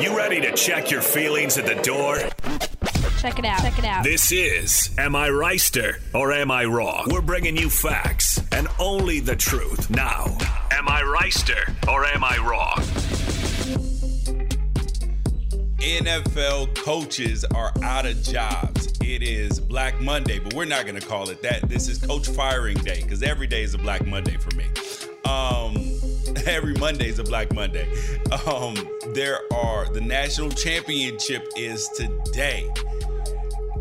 You ready to check your feelings at the door? Check it out. Check it out. This is Am I Wrighster or Am I Wrong? We're bringing you facts and only the truth. Now, Am I Wrighster or Am I Wrong? NFL coaches are out of jobs. It is Black Monday, but we're not going to call it that. This is Coach Firing Day because every day is a Black Monday for me. Every Monday is a Black Monday. Um, there are the national championship is today.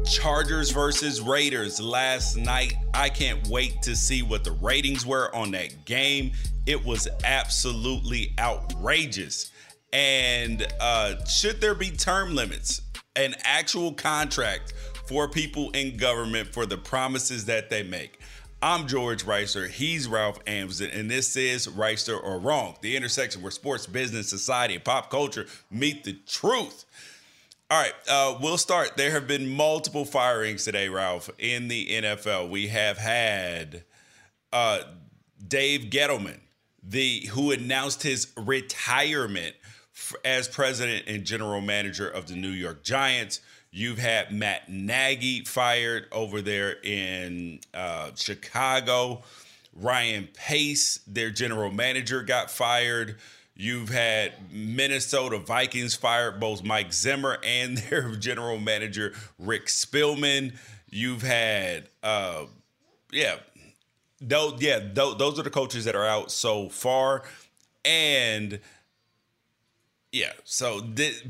Chargers versus Raiders last night. I can't wait to see what the ratings were on that game. It was absolutely outrageous. And uh, should there be term limits, an actual contract for people in government for the promises that they make? I'm George Wrighster. He's Ralph Amsden, and this is Wrighster or Wrong, the intersection where sports, business, society, and pop culture meet the truth. All right, uh, we'll start. There have been multiple firings today, Ralph, in the NFL. We have had uh, Dave Gettleman, the who announced his retirement as president and general manager of the New York Giants. You've had Matt Nagy fired over there in uh, Chicago. Ryan Pace, their general manager, got fired. You've had Minnesota Vikings fired both Mike Zimmer and their general manager, Rick Spielman. You've had, uh, yeah, those, yeah, those, those are the coaches that are out so far. And yeah. So,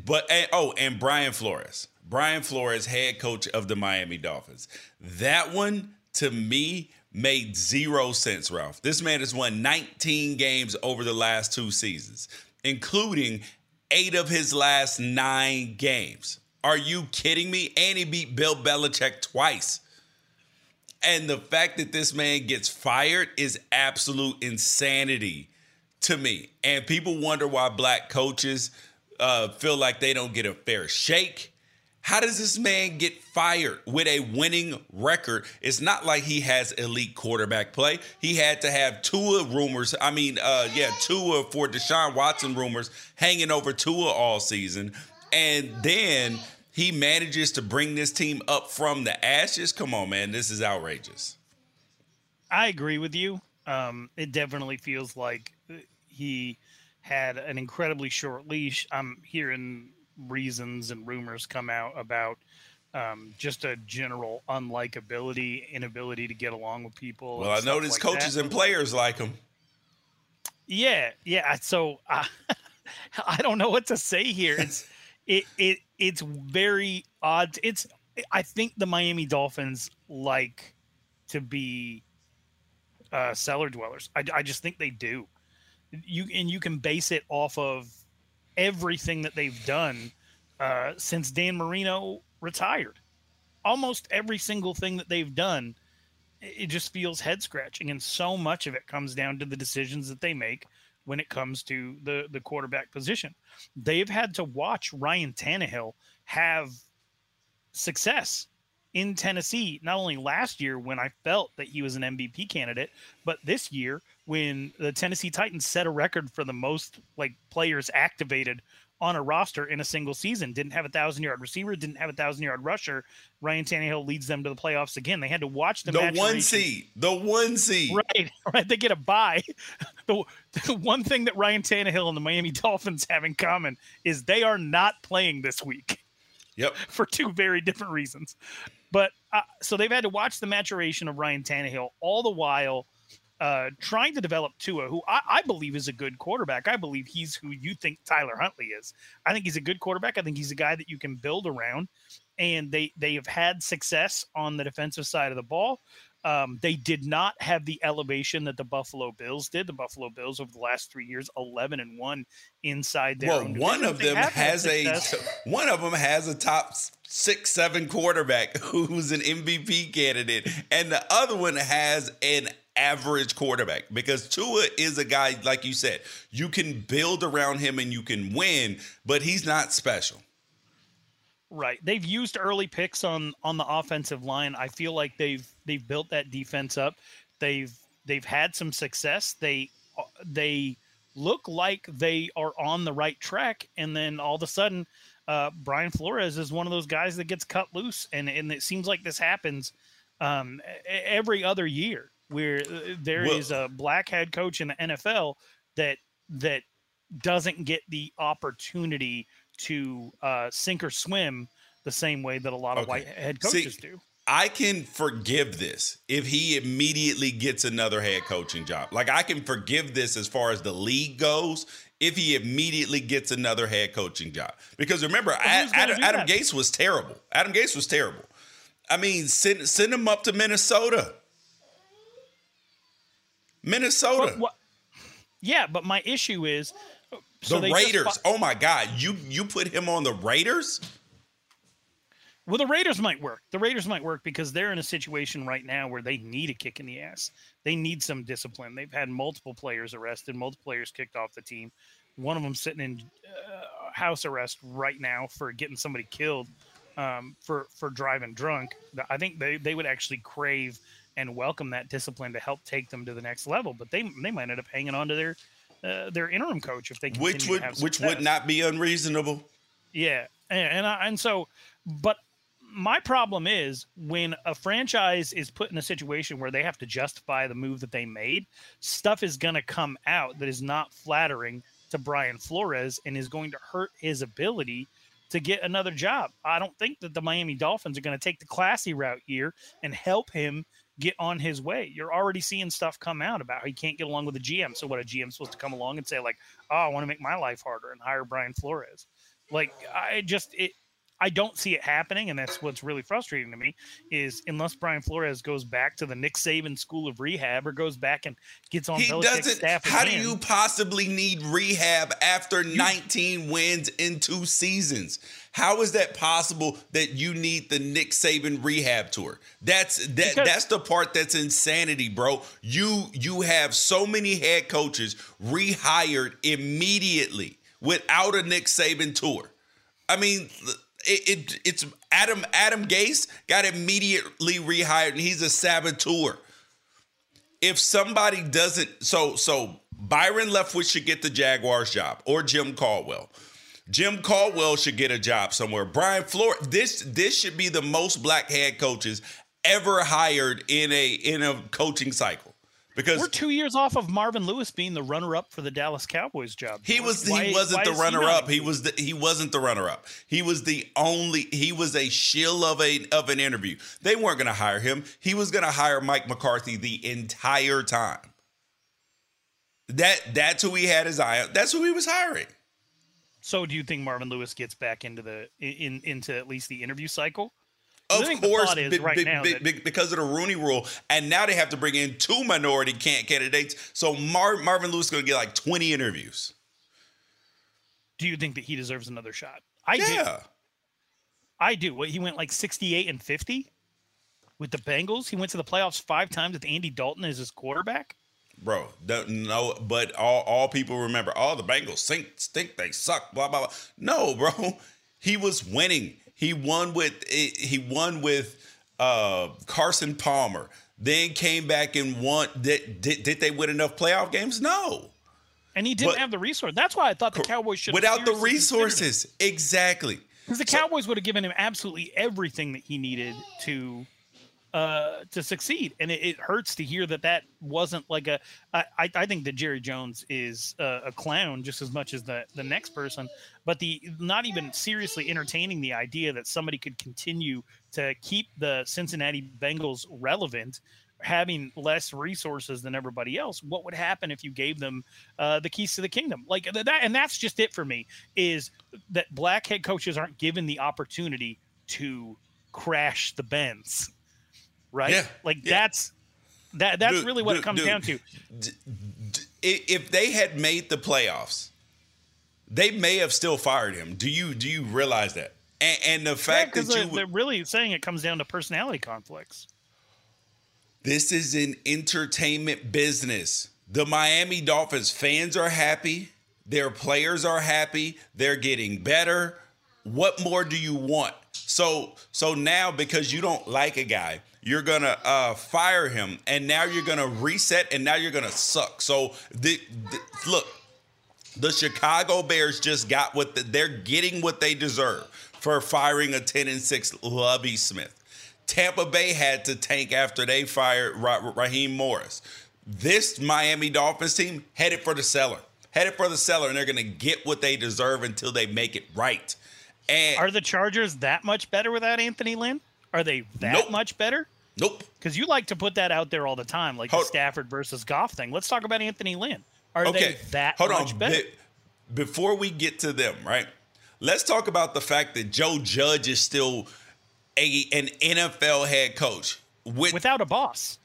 but and, oh, and Brian Flores, Brian Flores, head coach of the Miami Dolphins. That one to me made zero sense, Ralph. This man has won 19 games over the last two seasons, including eight of his last nine games. Are you kidding me? And he beat Bill Belichick twice. And the fact that this man gets fired is absolute insanity to me. And people wonder why black coaches uh, feel like they don't get a fair shake. How does this man get fired with a winning record? It's not like he has elite quarterback play. He had to have Tua rumors. I mean, uh, yeah, Tua for Deshaun Watson rumors hanging over Tua all season. And then he manages to bring this team up from the ashes. Come on, man. This is outrageous. I agree with you. Um, it definitely feels like he had an incredibly short leash. I'm hearing reasons and rumors come out about um, just a general unlikability, inability to get along with people. Well, I noticed like coaches that. and players like him. Yeah, yeah. So uh, I don't know what to say here. It's it it it's very odd. It's I think the Miami Dolphins like to be uh, cellar dwellers. I, I just think they do. You and you can base it off of everything that they've done uh, since Dan Marino retired. Almost every single thing that they've done, it just feels head scratching, and so much of it comes down to the decisions that they make when it comes to the the quarterback position. They've had to watch Ryan Tannehill have success in Tennessee, not only last year when I felt that he was an MVP candidate, but this year when the Tennessee Titans set a record for the most like players activated on a roster in a single season. Didn't have a thousand yard receiver, didn't have a thousand yard rusher. Ryan Tannehill leads them to the playoffs again. They had to watch the the one seed, the one seed, right? Right. They get a bye. The, the one thing that Ryan Tannehill and the Miami Dolphins have in common is they are not playing this week. Yep. For two very different reasons. But uh, so they've had to watch the maturation of Ryan Tannehill all the while uh, trying to develop Tua, who I, I, believe is a good quarterback. I believe he's who you think Tyler Huntley is. I think he's a good quarterback. I think he's a guy that you can build around. And they they have had success on the defensive side of the ball. Um, they did not have the elevation that the Buffalo Bills did. The Buffalo Bills over the last three years, eleven and one inside their. Well, one of them has a one of them has a top six seven quarterback who's an MVP candidate, and the other one has an average quarterback because Tua is a guy like you said you can build around him and you can win, but he's not special. Right. They've used early picks on on the offensive line. I feel like they've they've built that defense up. They've they've had some success. They they look like they are on the right track and then all of a sudden uh, Brian Flores is one of those guys that gets cut loose and and it seems like this happens um, every other year where uh, there well, is a black head coach in the NFL that that doesn't get the opportunity to uh, sink or swim the same way that a lot of okay. white head coaches See, do. I can forgive this if he immediately gets another head coaching job. Like I can forgive this as far as the league goes if he immediately gets another head coaching job. Because remember, Adam, Adam Gase was terrible. Adam Gase was terrible. I mean, send send him up to Minnesota. Minnesota. But, yeah, but my issue is so the Raiders. Just, oh my God, you you put him on the Raiders? Well, the Raiders might work. The Raiders might work because they're in a situation right now where they need a kick in the ass. They need some discipline. They've had multiple players arrested, multiple players kicked off the team. One of them sitting in uh, house arrest right now for getting somebody killed um, for for driving drunk. I think they, they would actually crave and welcome that discipline to help take them to the next level. But they they might end up hanging on to their uh, their interim coach if they can which would which would not be unreasonable. Yeah, and and, I, and so, but my problem is when a franchise is put in a situation where they have to justify the move that they made, stuff is going to come out that is not flattering to Brian Flores and is going to hurt his ability to get another job. I don't think that the Miami Dolphins are going to take the classy route here and help him get on his way. You're already seeing stuff come out about how he can't get along with the GM. So what a GM supposed to come along and say like, "Oh, I want to make my life harder and hire Brian Flores." Like I just it I don't see it happening, and that's what's really frustrating to me. Is unless Brian Flores goes back to the Nick Saban School of Rehab or goes back and gets on he Belichick's doesn't. Staff how again, do you possibly need rehab after you, 19 wins in two seasons? How is that possible that you need the Nick Saban rehab tour? That's that that's the part that's insanity, bro. You you have so many head coaches rehired immediately without a Nick Saban tour. I mean, it, it, it's Adam Adam Gase got immediately rehired and he's a saboteur. If somebody doesn't so so Byron Leftwich should get the Jaguars job or Jim Caldwell. Jim Caldwell should get a job somewhere. Brian Flores this this should be the most black head coaches ever hired in a in a coaching cycle because we're two years off of Marvin Lewis being the runner-up for the Dallas Cowboys job. He was Why- he wasn't the is he runner not up. He was the he wasn't the runner up. He was the only he was a shill of a of an interview. They weren't going to hire him. He was going to hire Mike McCarthy the entire time. That that's who he had his eye on. That's who he was hiring. So, do you think Marvin Lewis gets back into the in into at least the interview cycle? Of course, thought is be- right be- now be- that- because of the Rooney Rule, and now they have to bring in two minority can candidates. So Mar- Marvin Lewis is going to get like twenty interviews. do you think that he deserves another shot? I do. I do. What he went like sixty-eight and fifty with the Bengals. He went to the playoffs five times with Andy Dalton as his quarterback. bro. Don't know, but all all people remember. Oh, the Bengals stink, stink. They suck. Blah blah blah. No, bro. He was winning. He won with he won with uh, Carson Palmer. Then came back and won. Did, did did they win enough playoff games? No. And he didn't But- have the resource. That's why I thought the Cowboys should Without the resources, exactly. Because the Cowboys would have given him absolutely everything that he needed to uh to succeed. And it, it hurts to hear that that wasn't like a i i, think that jerry jones is a, a clown just as much as the the next person. But the not even seriously entertaining the idea that somebody could continue to keep the cincinnati bengals relevant having less resources than everybody else what would happen if you gave them uh, the keys to the kingdom? Like that and that's just it for me is that black head coaches aren't given the opportunity to crash the bends right Yeah, like yeah. that's that that's Dude, really what dude, it comes dude. down to D- d- if they had made the playoffs, they may have still fired him. Do you do you realize that? And, and the fact because that they're, you they're really saying it comes down to personality conflicts this is an entertainment business. The Miami Dolphins fans are happy. Their players are happy. They're getting better. What more do you want? So so now because you don't like a guy, you're gonna uh, fire him, and now you're gonna reset, and now you're gonna suck. So the, the look, the Chicago Bears just got what the, they're getting what they deserve for firing a 10 and 6 Lovie Smith. Tampa Bay had to tank after they fired Ra- Raheem Morris. This Miami Dolphins team headed for the cellar. Headed for the cellar, and they're to get what they deserve until they make it right. And are the chargers that much better without anthony lynn are they that Nope. much better nope. because you like to put that out there all the time like the stafford versus goff thing let's talk about anthony lynn are Okay, they that hold much on. better Be- before we get to them, right? Let's talk about the fact that Joe Judge is still a an NFL head coach with without a boss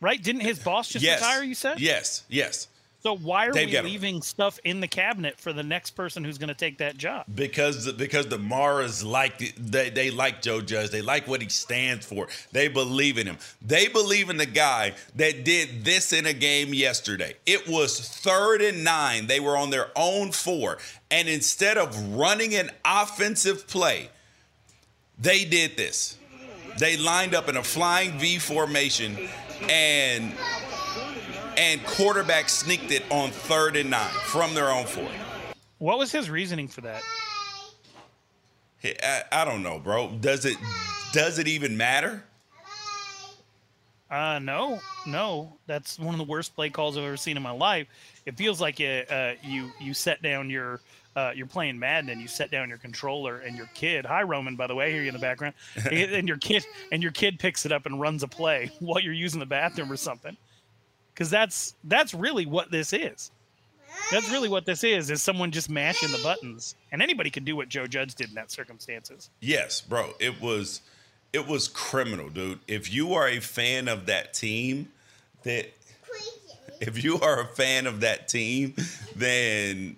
right didn't his boss just yes, retire you said yes, yes. So why are we leaving stuff in the cabinet for the next person who's going to take that job because because the Maras like they they like Joe Judge. They like what he stands for. They believe in him. They believe in the guy that did this in a game yesterday. It was third and nine. They were on their own four, and instead of running an offensive play, they did this. They lined up in a flying V formation, and and quarterback sneaked it on third and nine from their own four. what was his reasoning for that I, I don't know, bro. Does it does it even matter? Uh, no, no. That's one of the worst play calls I've ever seen in my life. It feels like you, uh, you, you set down your, uh, you're playing Madden and you set down your controller and your kid. Hi, Roman, by the way, I hear you in the background. and your kid and your kid picks it up and runs a play while you're using the bathroom or something. Because that's that's really what this is. That's really what this is. Is someone just mashing the buttons, and anybody could do what Joe Judge did in that circumstances. Yes, bro. It was it was criminal, dude. If you are a fan of that team, that if you are a fan of that team, then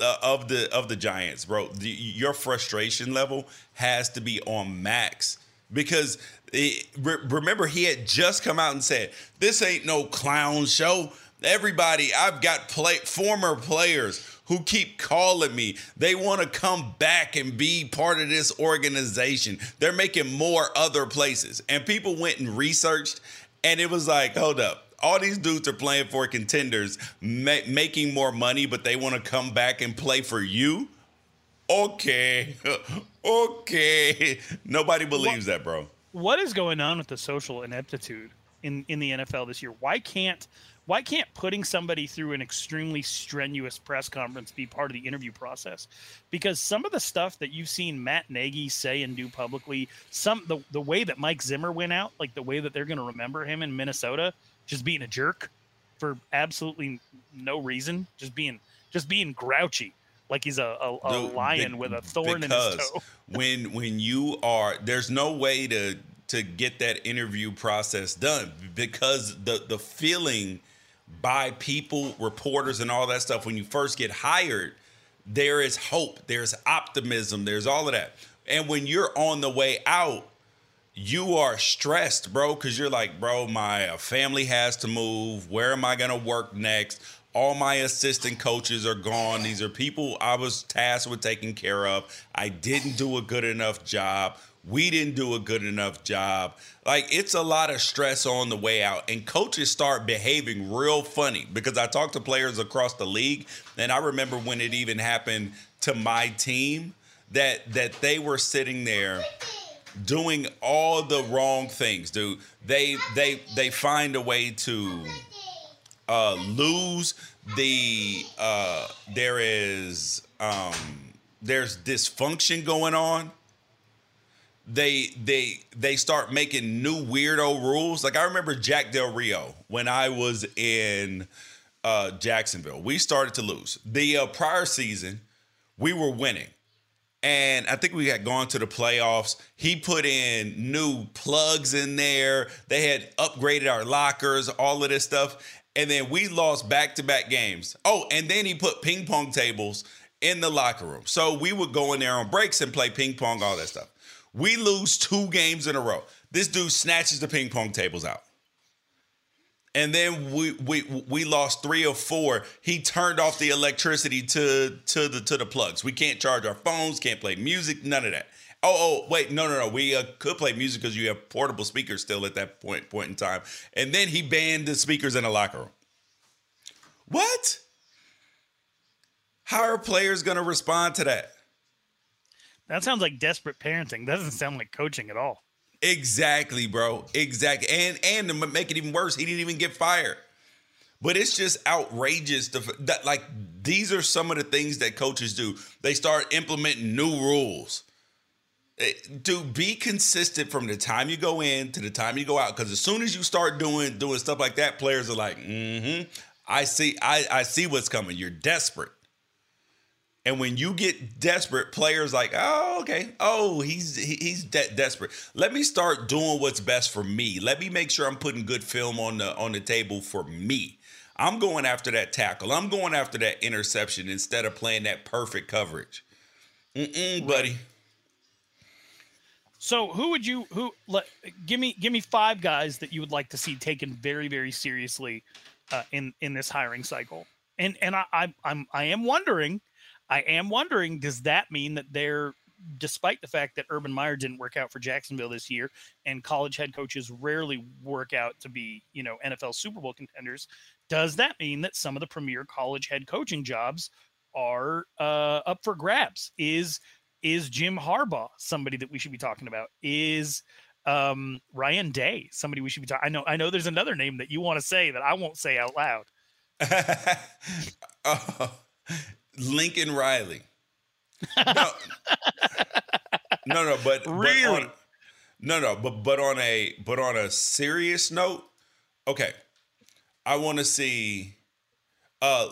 uh, of the of the Giants, bro, the, your frustration level has to be on max because it, re- remember he had just come out and said this ain't no clown show. Everybody, I've got play, former players who keep calling me. They want to come back and be part of this organization. They're making more other places. And people went and researched, and it was like, hold up. All these dudes are playing for contenders, ma- making more money, but they want to come back and play for you? Okay. okay. Nobody believes that, bro. What is going on with the social ineptitude in in the NFL this year. Why can't why can't putting somebody through an extremely strenuous press conference be part of the interview process? Because some of the stuff that you've seen Matt Nagy say and do publicly, some the, the way that Mike Zimmer went out, like the way that they're going to remember him in Minnesota, just being a jerk for absolutely no reason, just being just being grouchy like he's a, a, a lion with a thorn in his toe. when when you are there's no way to to get that interview process done because the the feeling by people, reporters, and all that stuff when you first get hired, there is hope, there's optimism, there's all of that. And when you're on the way out, you are stressed, bro, because you're like, bro, my uh, family has to move. Where am I going to work next? All my assistant coaches are gone. These are people I was tasked with taking care of. I didn't do a good enough job. We didn't do a good enough job. Like it's a lot of stress on the way out, and coaches start behaving real funny because I talked to players across the league, and I remember when it even happened to my team that that they were sitting there doing all the wrong things, dude. They they they find a way to uh, lose the uh, there is um, there's dysfunction going on. They they they start making new weirdo rules. Like I remember Jack Del Rio when I was in uh, Jacksonville. We started to lose. The uh, prior season, we were winning and I think we had gone to the playoffs. He put in new plugs in there. They had upgraded our lockers, all of this stuff. And then we lost back to back games. Oh, and then he put ping pong tables in the locker room. So we would go in there on breaks and play ping pong, all that stuff. We lose two games in a row. This dude snatches the ping pong tables out and then we we we lost three or four. He turned off the electricity to to the to the plugs. We can't charge our phones, can't play music, none of that. Oh, oh, wait, no, no, no. We uh, could play music because you have portable speakers still at that point point in time. And then he banned the speakers in the locker room. What? How are players going to respond to that? That sounds like desperate parenting. Doesn't sound like coaching at all. Exactly, bro. Exactly. And and to make it even worse, he didn't even get fired. But it's just outrageous to, that like these are some of the things that coaches do. They start implementing new rules. Eh, be consistent from the time you go in to the time you go out. Because as soon as you start doing doing stuff like that, players are like, mm-hmm. I see, I, I see what's coming. You're desperate. And when you get desperate, players like, oh, okay, oh, he's he's de- desperate. Let me start doing what's best for me. Let me make sure I'm putting good film on the on the table for me. I'm going after that tackle. I'm going after that interception instead of playing that perfect coverage. Mm-mm, buddy. So who would you who let give me give me five guys that you would like to see taken very very seriously uh, in in this hiring cycle? And and I, I I'm I am wondering I am wondering, does that mean that they're, despite the fact that Urban Meyer didn't work out for Jacksonville this year, and college head coaches rarely work out to be, you know, NFL Super Bowl contenders, does that mean that some of the premier college head coaching jobs are uh, up for grabs? Is is Jim Harbaugh somebody that we should be talking about? Is um, Ryan Day somebody we should be talking? I know I know there's another name that you want to say that I won't say out loud. uh, Lincoln Riley. No, no, no, but really, but on, no, no, but but on a but on a serious note, okay, I want to see uh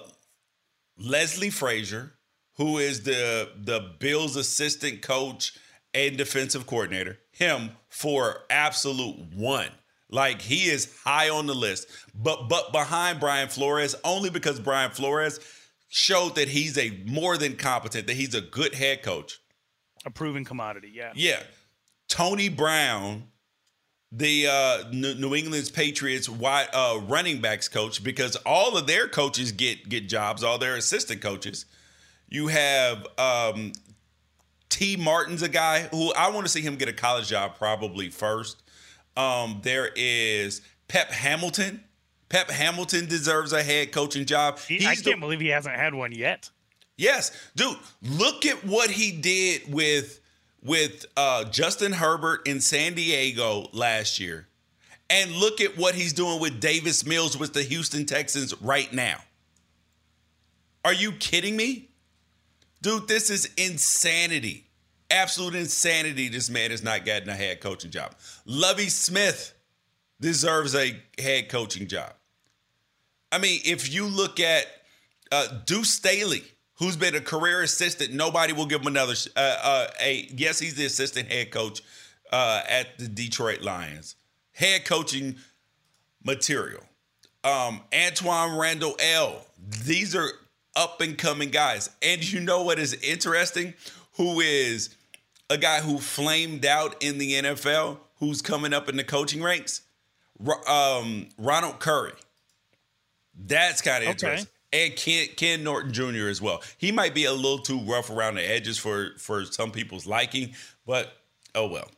Leslie Frazier, who is the the Bills assistant coach and defensive coordinator, him for absolute one. Like he is high on the list, but but behind Brian Flores only because Brian Flores showed that he's a more than competent, that he's a good head coach. A proven commodity, yeah. Yeah. Tony Brown, the uh, New England's Patriots wide, uh, running backs coach, because all of their coaches get get jobs, all their assistant coaches. You have um, Tee Martin's a guy who I want to see him get a college job probably first. Um, there is Pep Hamilton Pep Hamilton deserves a head coaching job. He, I can't the, believe he hasn't had one yet. Yes, dude. Look at what he did with with uh, Justin Herbert in San Diego last year, And look at what he's doing with Davis Mills with the Houston Texans right now. Are you kidding me? Dude, this is insanity. Absolute insanity. This man has not gotten a head coaching job. Lovie Smith deserves a head coaching job. I mean, if you look at uh, Deuce Staley, who's been a career assistant, nobody will give him another. Uh, uh, a yes, he's the assistant head coach uh, at the Detroit Lions. Head coaching material. Um, Antwaan Randle El. These are up and coming guys. And you know what is interesting? Who is a guy who flamed out in the NFL, who's coming up in the coaching ranks? Um, Ronald Curry. That's kind of okay. interesting. And Ken, Ken Norton Jr. as well. He might be a little too rough around the edges for for some people's liking, but oh well.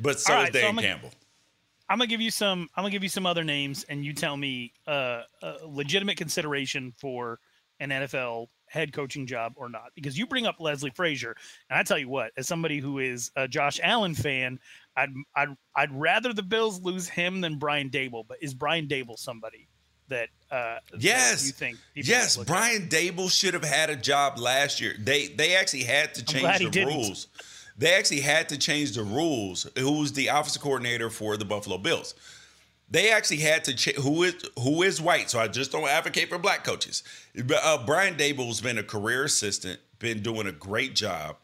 But so right, is Dan so Campbell. I'm gonna give you some. I'm gonna give you some other names, and you tell me uh, a legitimate consideration for an NFL head coaching job or not. Because you bring up Leslie Frazier, and I tell you what, as somebody who is a Josh Allen fan, I'd I'd I'd rather the Bills lose him than Brian Daboll. But is Brian Daboll somebody that uh, yes that you think yes Brian at? Daboll should have had a job last year. They they actually had to change the rules. They actually had to change the rules. Who was the offensive coordinator for the Buffalo Bills? They actually had to ch- who is who is white. So I just don't advocate for black coaches. Uh, Brian Daboll's been a career assistant, been doing a great job.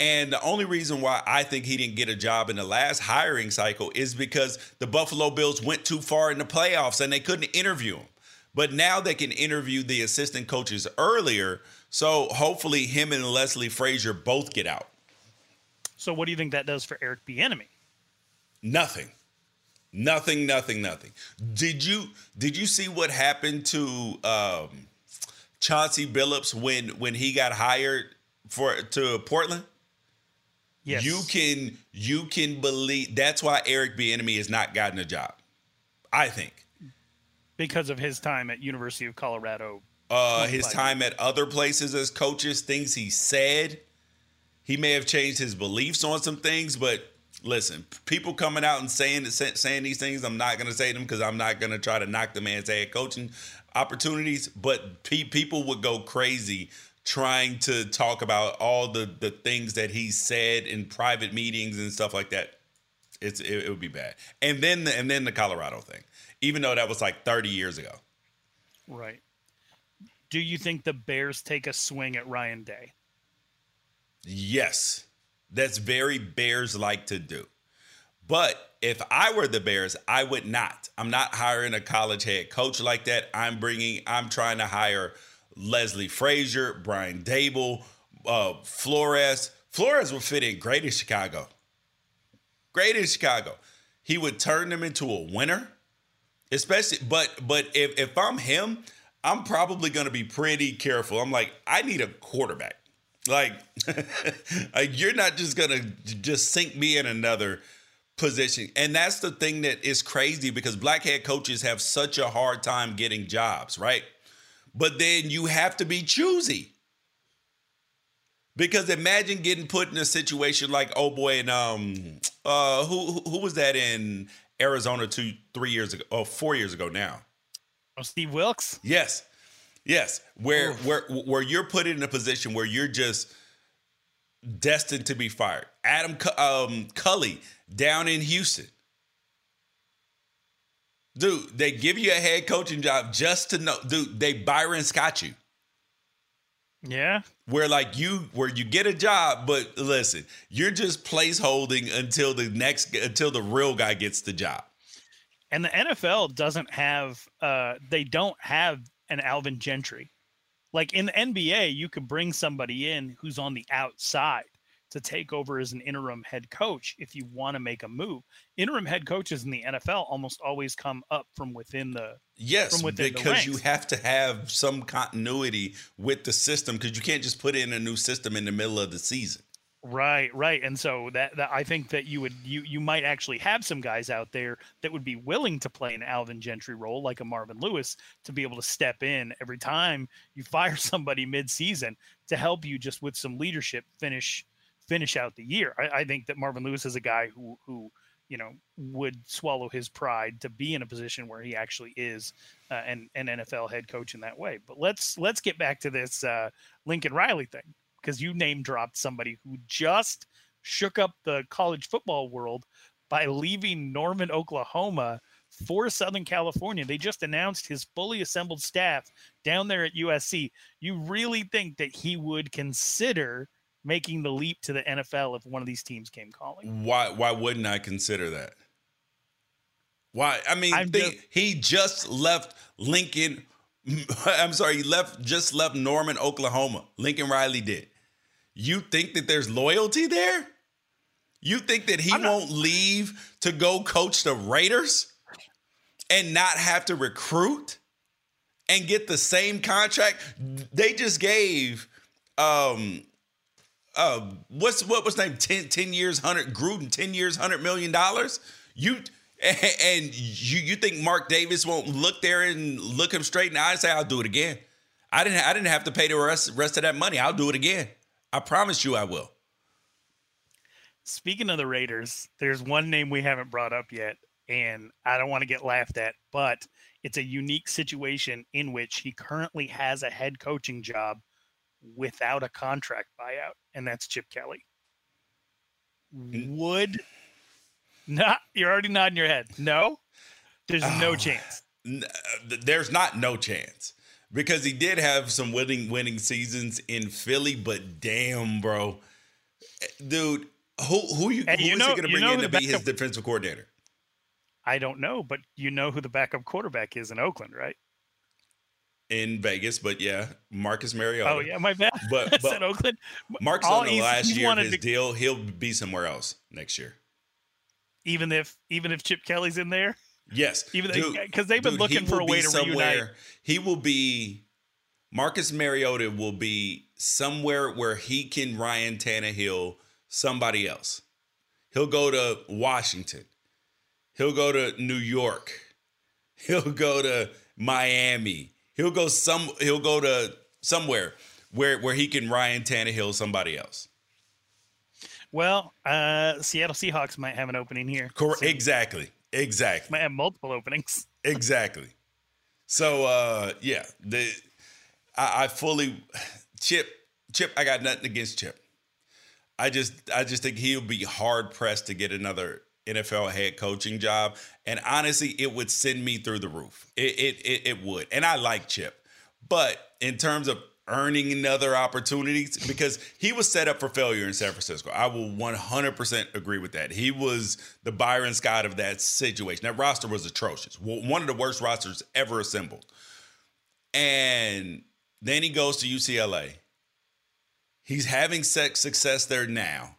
And the only reason why I think he didn't get a job in the last hiring cycle is because the Buffalo Bills went too far in the playoffs and they couldn't interview him. But now they can interview the assistant coaches earlier. So hopefully him and Leslie Frazier both get out. So what do you think that does for Eric Bieniemy? Nothing. Nothing, nothing, nothing. Did you did you see what happened to um, Chauncey Billups when when he got hired for to Portland? Yes. You can you can believe that's why Eric Bieniemy has not gotten a job. I think because of his time at University of Colorado. Uh, his time at other places as coaches, things he said. He may have changed his beliefs on some things, but listen, people coming out and saying saying these things, I'm not going to say them because I'm not going to try to knock the man's head coaching opportunities. But pe- people would go crazy trying to talk about all the the things that he said in private meetings and stuff like that. It's it, it would be bad. And then the, and then the Colorado thing, even though that was like 30 years ago. Right. Do you think the Bears take a swing at Ryan Day? Yes. That's very Bears like to do. But if I were the Bears, I would not. I'm not hiring a college head coach like that. I'm bringing, I'm trying to hire Leslie Frazier, Brian Daboll, uh, Flores. Flores would fit in great in Chicago. Great in Chicago. He would turn them into a winner. Especially, but but if, if I'm him, I'm probably gonna be pretty careful. I'm like, I need a quarterback. Like, like you're not just gonna just sink me in another position. And that's the thing that is crazy because black head coaches have such a hard time getting jobs, right? But then you have to be choosy. Because imagine getting put in a situation like oh boy and um uh who who was that in Arizona two three years ago oh four years ago now. Oh Steve Wilks? Yes. Yes, where Oof. where where you're put in a position where you're just destined to be fired. Adam um, Culley down in Houston. Dude, they give you a head coaching job just to know. Dude, they Byron Scott you. Yeah. Where like you where you get a job, but listen, you're just placeholding until the next until the real guy gets the job. And the NFL doesn't have uh they don't have and Alvin Gentry. Like in the NBA, you could bring somebody in who's on the outside to take over as an interim head coach if you want to make a move. Interim head coaches in the NFL almost always come up from within the yes, from within because you have to have some continuity with the system because you can't just put in a new system in the middle of the season. Right, right. And so that, that I think that you would you you might actually have some guys out there that would be willing to play an Alvin Gentry role like a Marvin Lewis to be able to step in every time you fire somebody mid-season to help you just with some leadership finish finish out the year. I, I think that Marvin Lewis is a guy who who you know, would swallow his pride to be in a position where he actually is uh, an, an NFL head coach in that way. But let's let's get back to this uh, Lincoln Riley thing because you name dropped somebody who just shook up the college football world by leaving Norman, Oklahoma for Southern California. They just announced his fully assembled staff down there at USC. You really think that he would consider making the leap to the NFL if one of these teams came calling? Why why wouldn't I consider that? Why? I mean, just, he just left Lincoln. I'm sorry, he left just left Norman, Oklahoma. Lincoln Riley did. You think that there's loyalty there? You think that he won't leave to go coach the Raiders and not have to recruit and get the same contract? They just gave um uh what's what was name 10, 10 years 100 Gruden 10 years 100 million dollars. You and you you think Mark Davis won't look there and look him straight in the eye and say I'll do it again. I didn't I didn't have to pay the rest rest of that money. I'll do it again. I promise you I will. Speaking of the Raiders, there's one name we haven't brought up yet, and I don't want to get laughed at, but it's a unique situation in which he currently has a head coaching job without a contract buyout, and that's Chip Kelly. Would not you're already nodding your head. No, there's no oh, chance. N- uh, there's not no chance because he did have some winning winning seasons in Philly, but damn, bro, dude, who who you, who you is know, he going to bring in to be his defensive coordinator? I don't know, but you know who the backup quarterback is in Oakland, right? In Vegas, but yeah, Marcus Mariota. Oh yeah, my bad. But, but Oakland. Marcus on the last year of his to, deal, he'll be somewhere else next year. Even if even if Chip Kelly's in there. Yes, even because they've been dude, looking for a way to reunite. He will be Marcus Mariota will be somewhere where he can Ryan Tannehill somebody else. He'll go to Washington. He'll go to New York. He'll go to Miami. He'll go some he'll go to somewhere where where he can Ryan Tannehill somebody else. Well, uh, Seattle Seahawks might have an opening here. Correct. Exactly. Exactly. Might have multiple openings. exactly. So uh, yeah, the I, I fully Chip Chip. I got nothing against Chip. I just I just think he'll be hard pressed to get another NFL head coaching job. And honestly, it would send me through the roof. It it it, it would. And I like Chip. But in terms of earning another opportunity because he was set up for failure in San Francisco. I will 100% agree with that. He was the Byron Scott of that situation. That roster was atrocious. One of the worst rosters ever assembled. And then he goes to UCLA He's having sex success there now.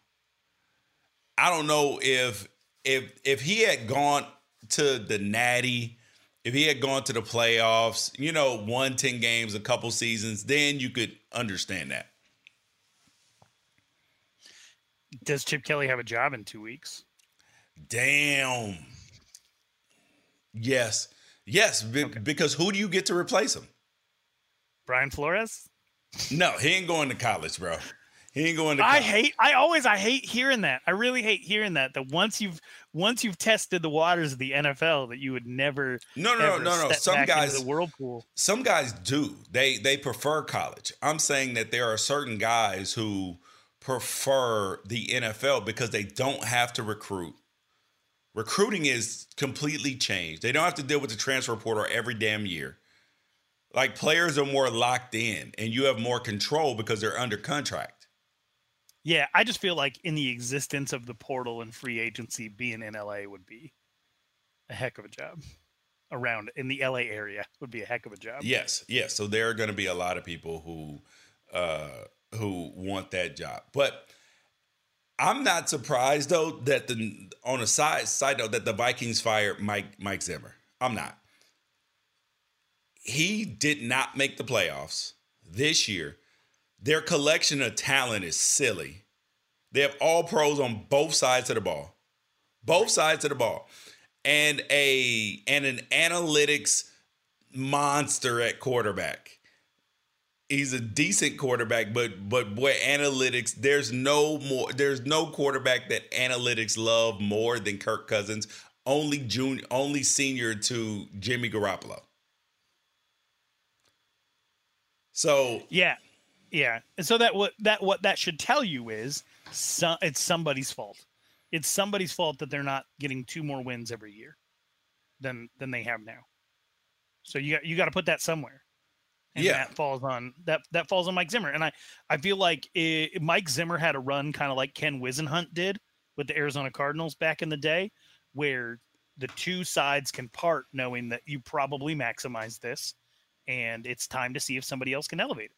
I don't know if if if he had gone to the Natty, if he had gone to the playoffs, you know, won 10 games a couple seasons, then you could understand that. Does Chip Kelly have a job in 2 weeks? Damn. Yes. Yes, okay. because who do you get to replace him? Brian Flores? No, he ain't going to college, bro. He ain't going to. College. I hate. I always. I hate hearing that. I really hate hearing that. That once you've once you've tested the waters of the NFL, that you would never. No, no, no, no, no. Some guys the whirlpool. Some guys do. They they prefer college. I'm saying that there are certain guys who prefer the NFL because they don't have to recruit. Recruiting is completely changed. They don't have to deal with the transfer portal every damn year. Like players are more locked in and you have more control because they're under contract. Yeah, I just feel like in the existence of the portal and free agency, being in LA would be a heck of a job. Around in the LA area would be a heck of a job. Yes, yes. So there are going to be a lot of people who uh who want that job. But I'm not surprised though that the on a side side note that the Vikings fired Mike Mike Zimmer. I'm not he did not make the playoffs this year. Their collection of talent is silly. They have all pros on both sides of the ball. Both sides of the ball. And a and an analytics monster at quarterback. he's a decent quarterback, but but boy, analytics. There's no more. There's no quarterback that analytics love more than Kirk Cousins. Only junior, only senior to Jimmy Garoppolo. So yeah, yeah, and so that what that what that should tell you is so, it's somebody's fault. It's somebody's fault that they're not getting two more wins every year than than they have now. So you got you got to put that somewhere and yeah. that falls on that that falls on Mike Zimmer. And I I feel like it, Mike Zimmer had a run kind of like Ken Whisenhunt did with the Arizona Cardinals back in the day, where the two sides can part, knowing that you probably maximize this, and it's time to see if somebody else can elevate it.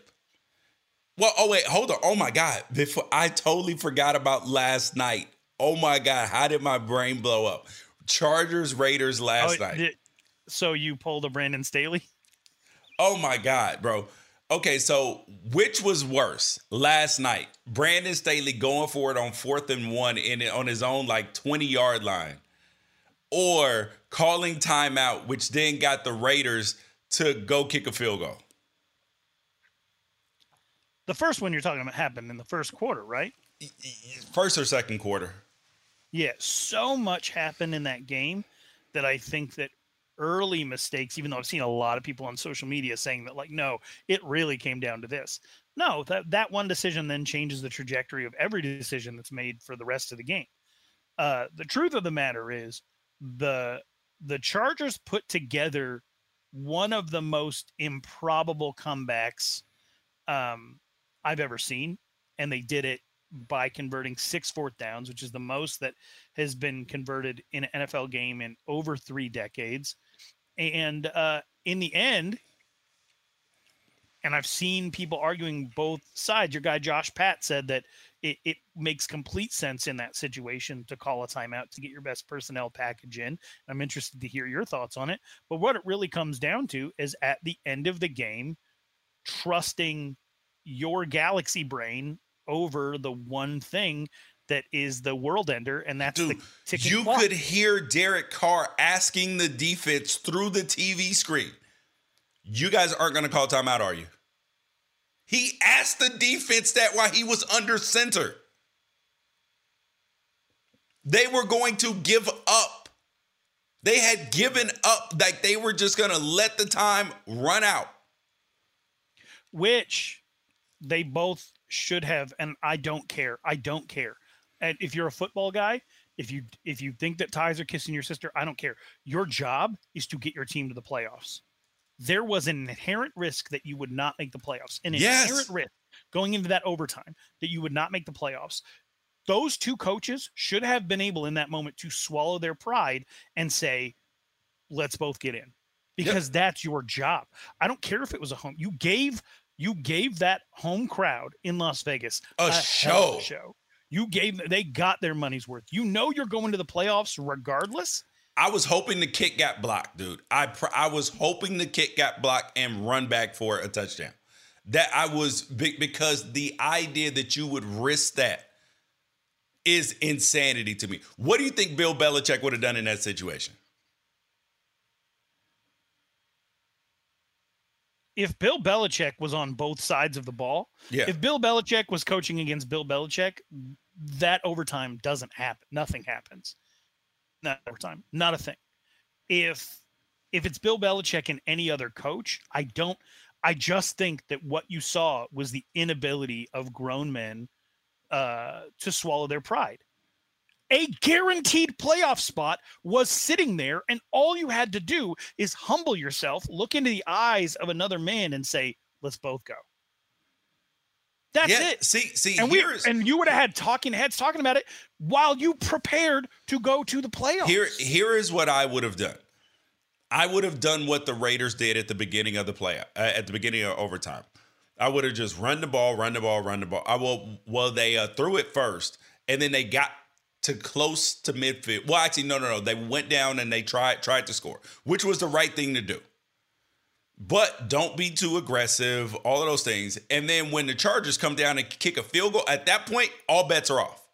Well, oh wait, hold on. Oh my God. Before I totally forgot about last night. Oh my God, how did my brain blow up? Chargers Raiders last oh, night. Did, so you pulled a Brandon Staley? Oh my God, bro. Okay, so which was worse last night? Brandon Staley going for it on fourth and one in on his own like 20 yard line, or calling timeout, which then got the Raiders to go kick a field goal. The first one you're talking about happened in the first quarter, right? First or second quarter. Yeah, so much happened in that game that I think that early mistakes, even though I've seen a lot of people on social media saying that, like, no, it really came down to this. No, that, that one decision then changes the trajectory of every decision that's made for the rest of the game. Uh, the truth of the matter is the the Chargers put together one of the most improbable comebacks um, I've ever seen, and they did it by converting six fourth downs, which is the most that has been converted in an NFL game in over three decades. And uh, in the end, and I've seen people arguing both sides. Your guy Josh Pate said that it, it makes complete sense in that situation to call a timeout to get your best personnel package in. I'm interested to hear your thoughts on it. But what it really comes down to is at the end of the game, trusting your galaxy brain over the one thing that is the world ender, and that's Dude, the ticket. You clock. could hear Derek Carr asking the defense through the TV screen. You guys aren't going to call timeout, are you? He asked the defense that while he was under center. They were going to give up. They had given up, like they were just going to let the time run out. Which they both should have, and I don't care. I don't care. And if you're a football guy, if you if you think that ties are kissing your sister, I don't care. Your job is to get your team to the playoffs. There was an inherent risk that you would not make the playoffs. An yes. inherent risk going into that overtime that you would not make the playoffs. Those two coaches should have been able in that moment to swallow their pride and say, let's both get in because yep. that's your job. I don't care if it was a home. You gave you gave that home crowd in Las Vegas a, a show. show. You gave they got their money's worth. You know you're going to the playoffs regardless. I was hoping the kick got blocked, dude. I I was hoping the kick got blocked and run back for a touchdown. That I was because the idea that you would risk that is insanity to me. What do you think Bill Belichick would have done in that situation? If Bill Belichick was on both sides of the ball, yeah. if Bill Belichick was coaching against Bill Belichick, that overtime doesn't happen. Nothing happens. Not overtime. Not a thing. If if it's Bill Belichick and any other coach, I don't I just think that what you saw was the inability of grown men uh, to swallow their pride a guaranteed playoff spot was sitting there, and all you had to do is humble yourself, look into the eyes of another man, and say, "Let's both go." That's yeah, it. See, see, and we and you would have had talking heads talking about it while you prepared to go to the playoffs. Here, here is what I would have done. I would have done what the Raiders did at the beginning of the play, uh, at the beginning of overtime. I would have just run the ball, run the ball, run the ball. I will. Well, they uh, threw it first, and then they got to close to midfield. Well, actually, no, no, no. They went down and they tried tried to score, which was the right thing to do. But don't be too aggressive, all of those things. And then when the Chargers come down and kick a field goal, at that point, all bets are off.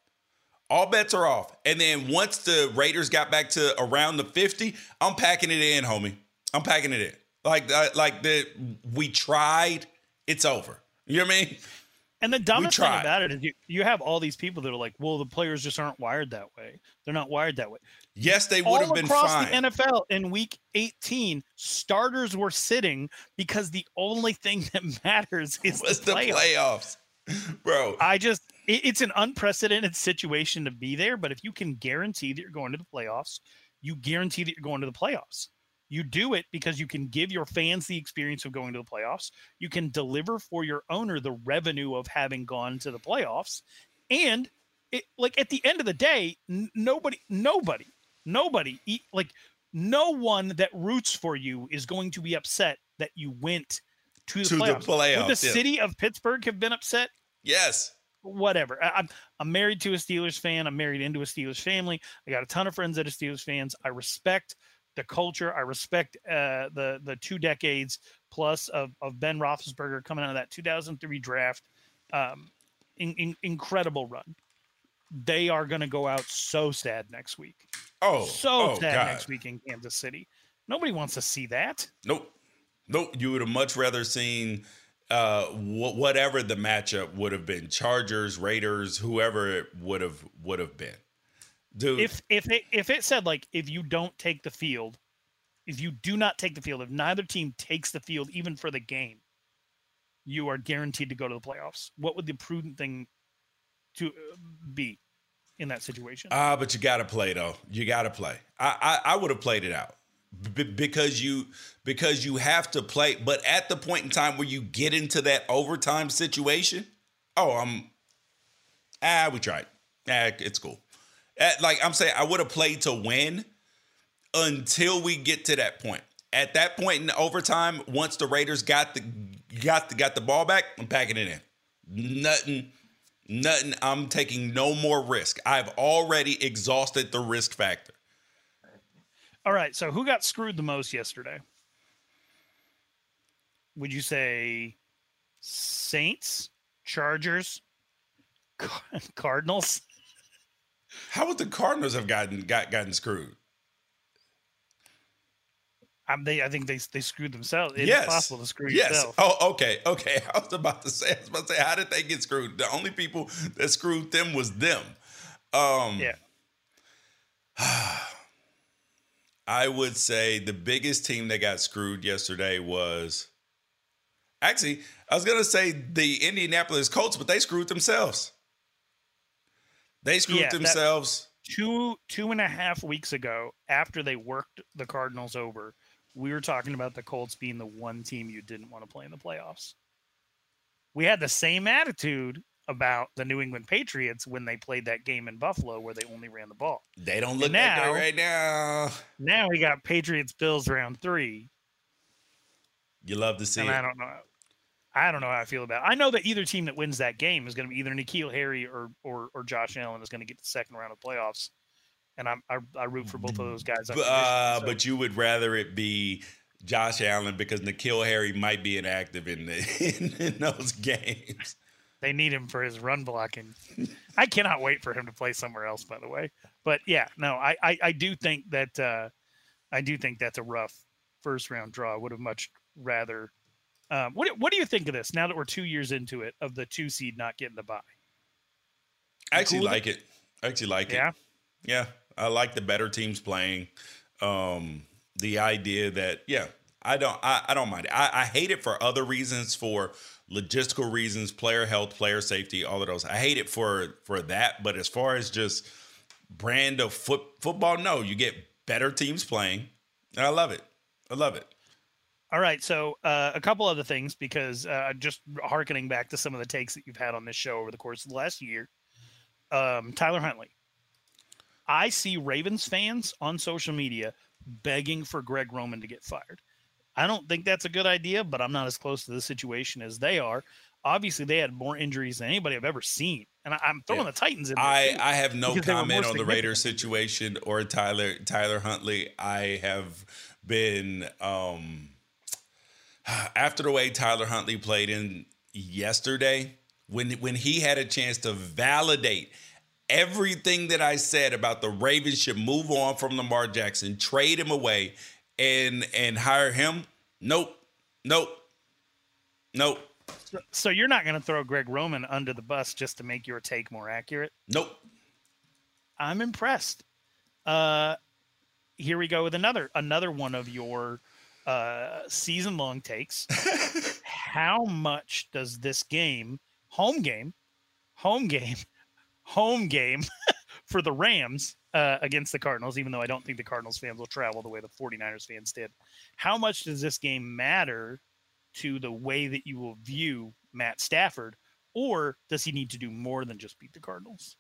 All bets are off. And then once the Raiders got back to around the 50, I'm packing it in, homie. I'm packing it in. Like like the we tried, it's over. You know what I mean? And the dumbest thing about it is you, you have all these people that are like, well, the players just aren't wired that way. They're not wired that way. Yes, they would have been across fine. the NFL in week 18, starters were sitting because the only thing that matters is the, the playoffs. Bro. I just it, it's an unprecedented situation to be there, but if you can guarantee that you're going to the playoffs, you guarantee that you're going to the playoffs. You do it because you can give your fans the experience of going to the playoffs. You can deliver for your owner the revenue of having gone to the playoffs. And it, like at the end of the day, n- nobody, nobody, nobody, like no one that roots for you is going to be upset that you went to the to playoffs. The playoffs Would the yeah. city of Pittsburgh have been upset? Yes. Whatever. I, I'm I'm married to a Steelers fan. I'm married into a Steelers family. I got a ton of friends that are Steelers fans. I respect the culture. I respect uh, the the two decades plus of, of Ben Roethlisberger coming out of that 2003 draft. Um, in, in, incredible run. They are going to go out so sad next week. Oh, so oh, sad God. next week in Kansas City. Nobody wants to see that. Nope. Nope. You would have much rather seen uh, wh- whatever the matchup would have been, Chargers, Raiders, whoever it would have would have been. Dude, If if it if it said like if you don't take the field, if you do not take the field, if neither team takes the field even for the game, you are guaranteed to go to the playoffs. What would the prudent thing to uh, be in that situation? Ah, but you got to play though. You got to play. I I, I would have played it out B- because you because you have to play. But at the point in time where you get into that overtime situation, oh, I'm ah, we tried. Ah, it's cool. At, like I'm saying, I would have played to win until we get to that point. At that point in overtime, once the Raiders got the got the got the ball back, I'm packing it in. Nothing, nothing. I'm taking no more risk. I've already exhausted the risk factor. All right. So who got screwed the most yesterday? Would you say Saints, Chargers, Cardinals? How would the Cardinals have gotten got gotten screwed? Um, they, I think they they screwed themselves. It's yes. possible to screw yes. yourself. Oh, okay, okay. I was about to say, I was about to say, how did they get screwed? The only people that screwed them was them. Um, yeah. I would say the biggest team that got screwed yesterday was actually, I was gonna say the Indianapolis Colts, but they screwed themselves. They screwed Yeah, themselves. two two and a half weeks ago, after they worked the Cardinals over, we were talking about the Colts being the one team you didn't want to play in the playoffs. We had the same attitude about the New England Patriots when they played that game in Buffalo where they only ran the ball. They don't look now- right now. Now we got Patriots Bills round three, You love to see and it. I don't know. I don't know how I feel about. It. I know that either team that wins that game is going to be either N'Keal Harry or or, or Josh Allen is going to get the second round of playoffs, and I'm, I I root for both of those guys. But, uh, but you would rather it be Josh Allen because N'Keal Harry might be inactive in the in, in those games. They need him for his run blocking. I cannot wait for him to play somewhere else. By the way, but yeah, no, I I, I do think that uh, I do think that's a rough first round draw. I would have much rather. Um, what what do you think of this now that we're two years into it of the two seed not getting the buy? I actually cool with like it. I actually like Yeah? it. Yeah. Yeah, I like the better teams playing. Um, the idea that, yeah, I don't I, I don't mind it. I, I hate it for other reasons, for logistical reasons, player health, player safety, all of those. I hate it for for that. But as far as just brand of foot football, no, you get better teams playing. And I love it. I love it. All right, so uh, a couple other things because uh, just harkening back to some of the takes that you've had on this show over the course of the last year. Um, Tyler Huntley, I see Ravens fans on social media begging for Greg Roman to get fired. I don't think that's a good idea, but I'm not as close to the situation as they are. Obviously, they had more injuries than anybody I've ever seen, and I, I'm throwing Yeah. the Titans in. There I, I have no because they were comment on the. Raiders situation or Tyler Tyler Huntley. I have been um after the way Tyler Huntley played in yesterday, when when he had a chance to validate everything that I said about the Ravens should move on from Lamar Jackson, trade him away, and and hire him. Nope, nope, nope, So, so you're not going to throw Greg Roman under the bus just to make your take more accurate? nope. I'm impressed. Uh, here we go with another another one of your uh, season long takes. How much does this game, home game, home game, home game for the Rams uh, against the Cardinals, even though I don't think the Cardinals fans will travel the way the 49ers fans did, how much does this game matter to the way that you will view Matt Stafford? Or does he need to do more than just beat the Cardinals?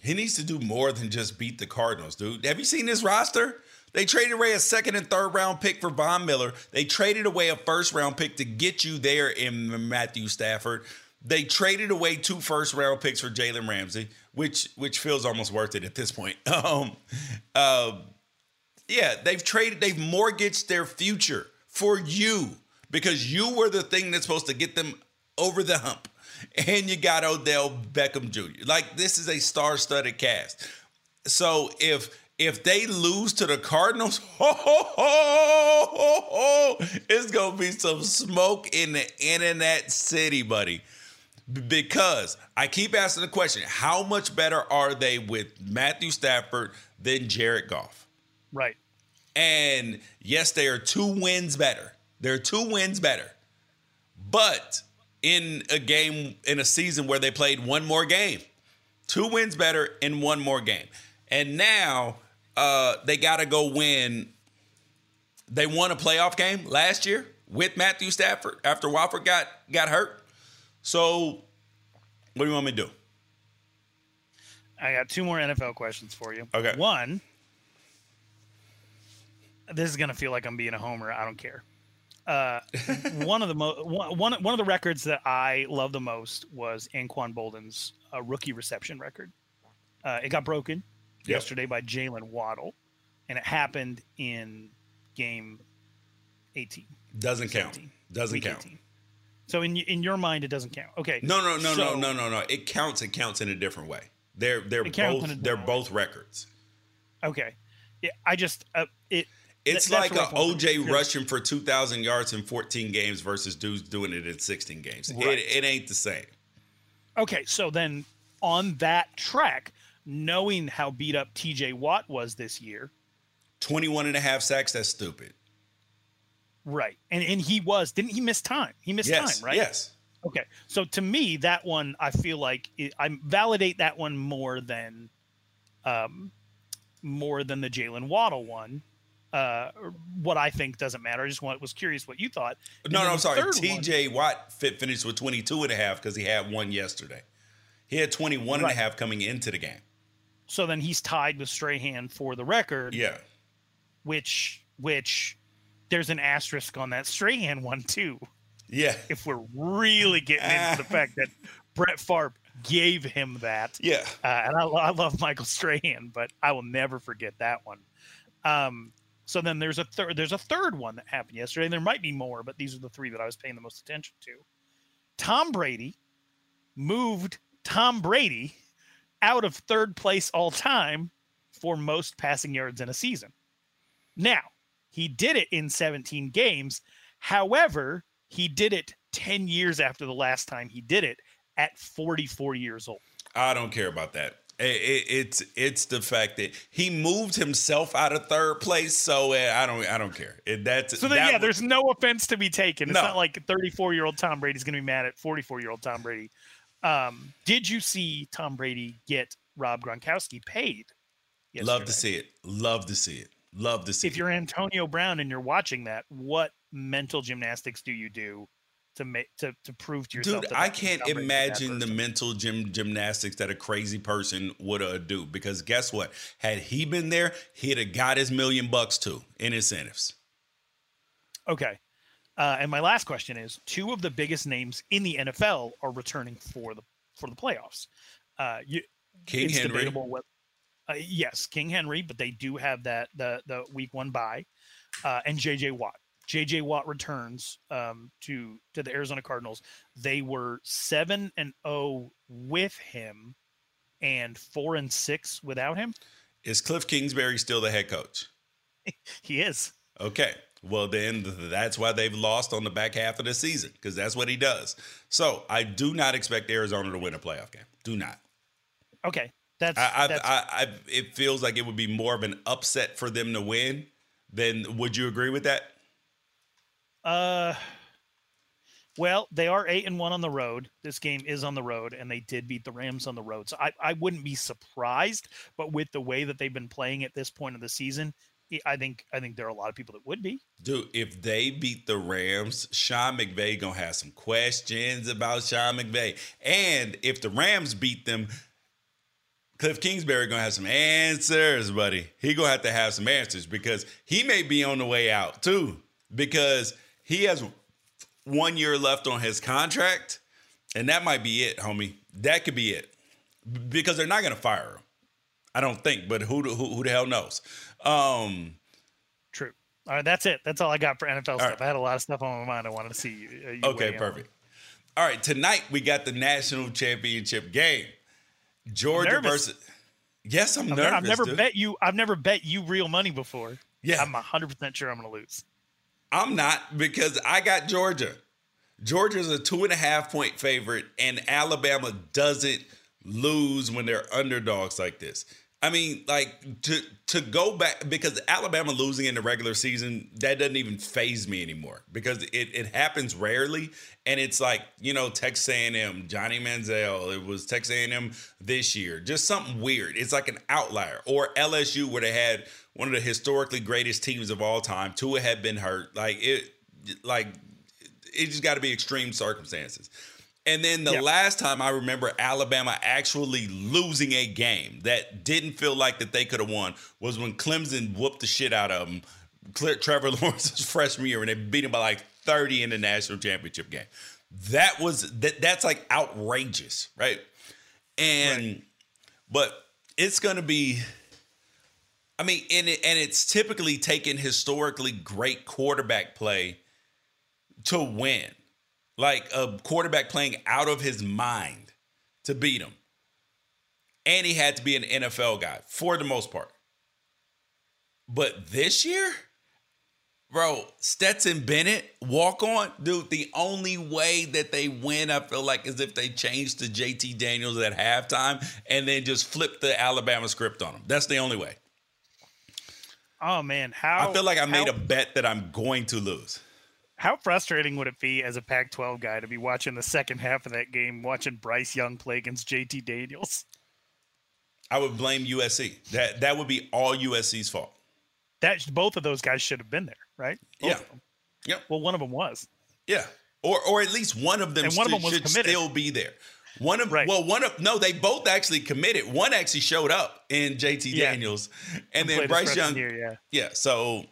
He needs to do more than just beat the Cardinals, dude. Have you seen this roster? They traded away a second and third round pick for Von Miller. They traded away a first round pick to get you there in Matthew Stafford. They traded away two first round picks for Jalen Ramsey, which which feels almost worth it at this point. Um, uh, yeah, they've traded, they've mortgaged their future for you because you were the thing that's supposed to get them over the hump. And you got Odell Beckham Jr. Like this is a star-studded cast. So if if they lose to the Cardinals, ho, ho, ho, ho, ho, it's gonna be some smoke in the internet city, buddy. Because I keep asking the question: How much better are they with Matthew Stafford than Jared Goff? Right. And yes, they are two wins better. They're two wins better. But in a game in a season where they played one more game, two wins better in one more game, and now uh, they got to go win. They won a playoff game last year with Matthew Stafford after Wolford got got hurt. So, what do you want me to do? I got two more NFL questions for you. Okay. One, this is gonna feel like I'm being a homer. I don't care. Uh, one of the mo- one, one of the records that I love the most was Anquan Boldin's uh, rookie reception record. Uh, it got broken Yep. yesterday by Jalen Waddle, and it happened in game 18. Doesn't count. Doesn't count. 18. So in in your mind, it doesn't count. Okay. No, no, no, no, so- no, no, no. It counts. It counts in a different way. They're they're both they're both records. Okay. Yeah, I just uh, it. It's like that's a what OJ rushing for two thousand yards in fourteen games versus dudes doing it in sixteen games. Right. It, it ain't the same. Okay, so then on that track, knowing how beat up TJ Watt was this year, 21 and a half sacks. That's stupid. right? And and he was didn't he miss time? He missed Yes, time, right? yes. Okay, so to me, that one I feel like it, I validate that one more than, um, more than the Jalen Waddle one. Uh, what I think doesn't matter. I just want, was curious what you thought. And No, no, I'm sorry. third one- TJ Watt fit finished with 22 and a half because he had one yesterday. He had 21 and a half coming into the game. So then he's tied with Strahan for the record. Yeah. Which which there's an asterisk on that Strahan one too. Yeah. If we're really getting into the fact that Brett Favre gave him that. Yeah. Uh, and I, I love Michael Strahan, but I will never forget that one. Um, so then there's a third there's a third one that happened yesterday. There might be more, but these are the three that I was paying the most attention to. Tom Brady moved Tom Brady out of third place all time for most passing yards in a season. Now, he did it in 17 games. However, he did it 10 years after the last time he did it at 44 years old. I don't care about that. I- I- it's it's the fact that he moved himself out of third place. So uh, I don't I don't care. It, that's So then, that yeah, there's no offense to be taken. It's No. not like 34 year old Tom Brady's going to be mad at 44 year old Tom Brady. Um, did you see Tom Brady get Rob Gronkowski paid? love to see it. Love to see it. Love to see it. If you're Antonio Brown and you're watching that, what mental gymnastics do you do to make to, to prove to yourself? Dude, I can't Tom Brady's a bad imagine the mental gym gymnastics that a crazy person would uh, do. Because guess what? Had he been there, he'd have got his million bucks too in incentives. Okay. Uh, and my last question is: two of the biggest names in the NFL are returning for the for the playoffs. Uh, you, King Henry. what- uh, yes, King Henry, but they do have that the the week one bye, uh, and JJ Watt. JJ Watt returns um, to to the Arizona Cardinals. They were seven and zero with him, and four and six without him. Is Cliff Kingsbury still the head coach? He is. Okay. Well, then that's why they've lost on the back half of the season because that's what he does. So I do not expect Arizona to win a playoff game. Do not. Okay, that's I, I, that's I, I, it feels like it would be more of an upset for them to win. Then would you agree with that? Uh, well, they are eight and one on the road. This game is on the road, and they did beat the Rams on the road. So I, I wouldn't be surprised, but with the way that they've been playing at this point of the season, I- think I think there are a lot of people that would be. Dude, if they beat the Rams, Sean McVay gonna have some questions about Sean McVay. And if the Rams beat them, Cliff Kingsbury gonna have some answers, buddy. He gonna have to have some answers because he may be on the way out too. Because he has one year left on his contract, and that might be it, homie. That could be it. Because they're not gonna fire him. I don't think, but who who, who the hell knows? Um, True. All right, that's it. That's all I got for NFL stuff. right. I had a lot of stuff on my mind. I wanted to see. You, uh, you Okay, in on. perfect. All right, tonight we got the national championship game. Georgia versus Yes, I'm I've, nervous. I've never dude. bet you. I've never bet you real money before. Yeah. I'm hundred percent sure I'm going to lose. I'm not because I got Georgia. Georgia's a two and a half point favorite, and Alabama doesn't lose when they're underdogs like this. I mean, like to to go back because Alabama losing in the regular season that doesn't even faze me anymore because it, it happens rarely, and it's like you know Texas A&M, Johnny Manziel, it was Texas A&M this year, just something weird. It's like an outlier, or LSU where they had one of the historically greatest teams of all time. Tua had been hurt, like it, like it just got to be extreme circumstances. And then the Yeah. last time I remember Alabama actually losing a game that didn't feel like that they could have won was when Clemson whooped the shit out of them. Trevor Lawrence's freshman year, and they beat him by like 30 in the national championship game. That was that. That's like outrageous, right? And but it's gonna be. I mean, and it, and it's typically taken historically great quarterback play to win like a quarterback playing out of his mind to beat him. And he had to be an NFL guy for the most part. But this year, bro, Stetson Bennett, walk on, dude. The only way that they win, I feel like, is if they change to JT Daniels at halftime and then just flip the Alabama script on him. That's the only way. Oh man, how I feel like I made how, a bet that I'm going to lose. How frustrating would it be as a Pac-12 guy to be watching the second half of that game, watching Bryce Young play against JT Daniels? I would blame USC. That that would be all USC's fault. That both of those guys should have been there, right? Both Yeah. Yep. Well, one of them was. Yeah. Or or at least one of them, And one of them was should committed. still be there. One of right. well, one of no, they both actually committed. One actually showed up in JT Yeah. Daniels, and then Bryce Young. year, yeah. yeah. So,